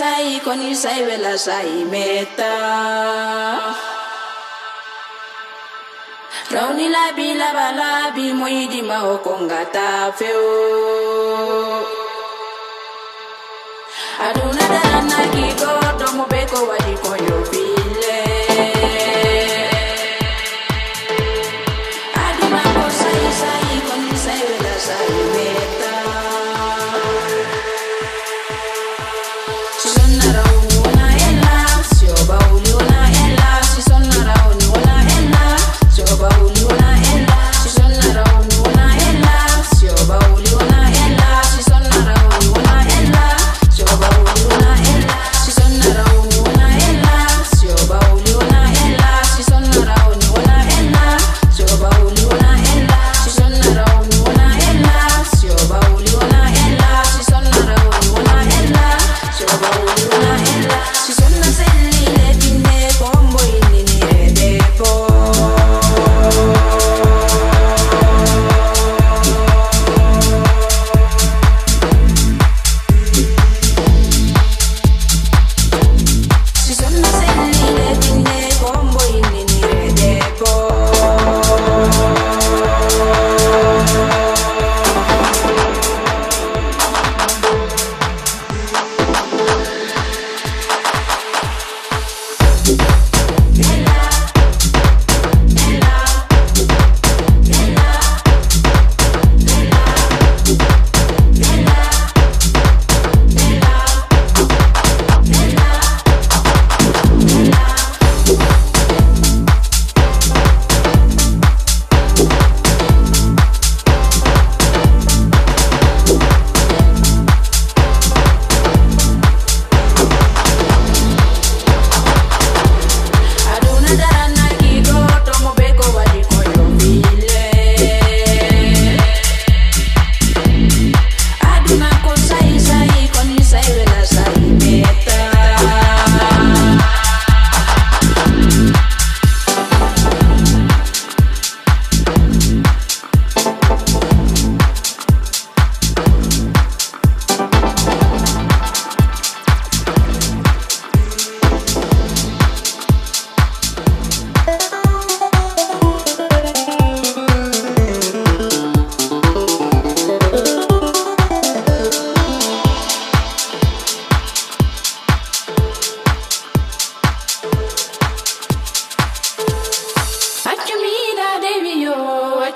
sai koni sai vela sai meta rauni labi laba labi moidi mao kongata feo. Aduna dana ki godo mubeko wadi konyo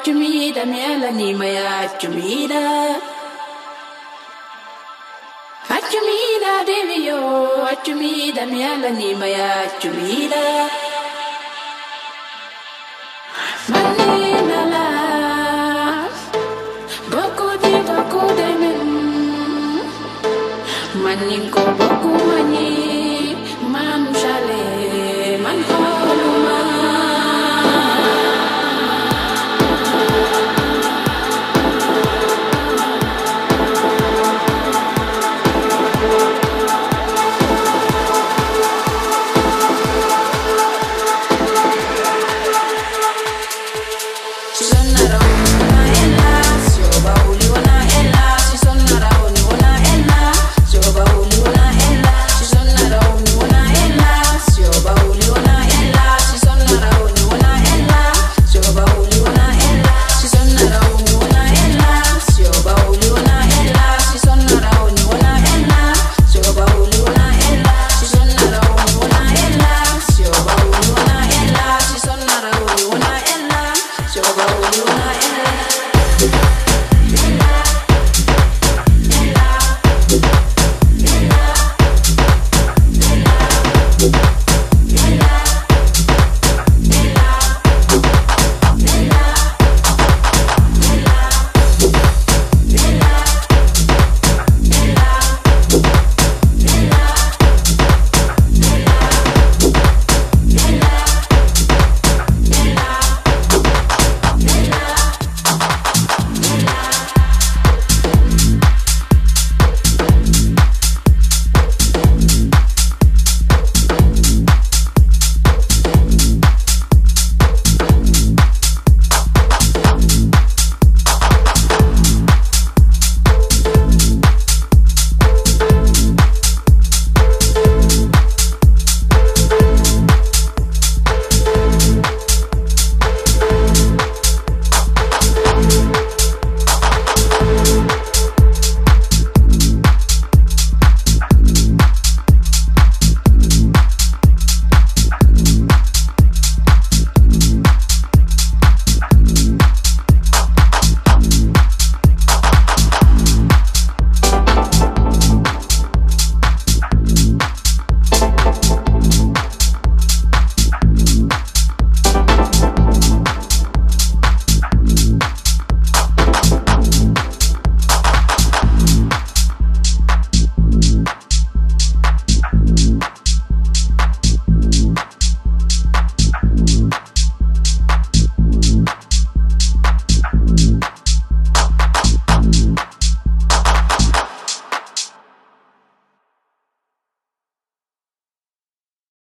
chumida mela ni maya chumida Achumida deviyo achumida mela ni maya chumida Manilala Boku di boku de min Manin ko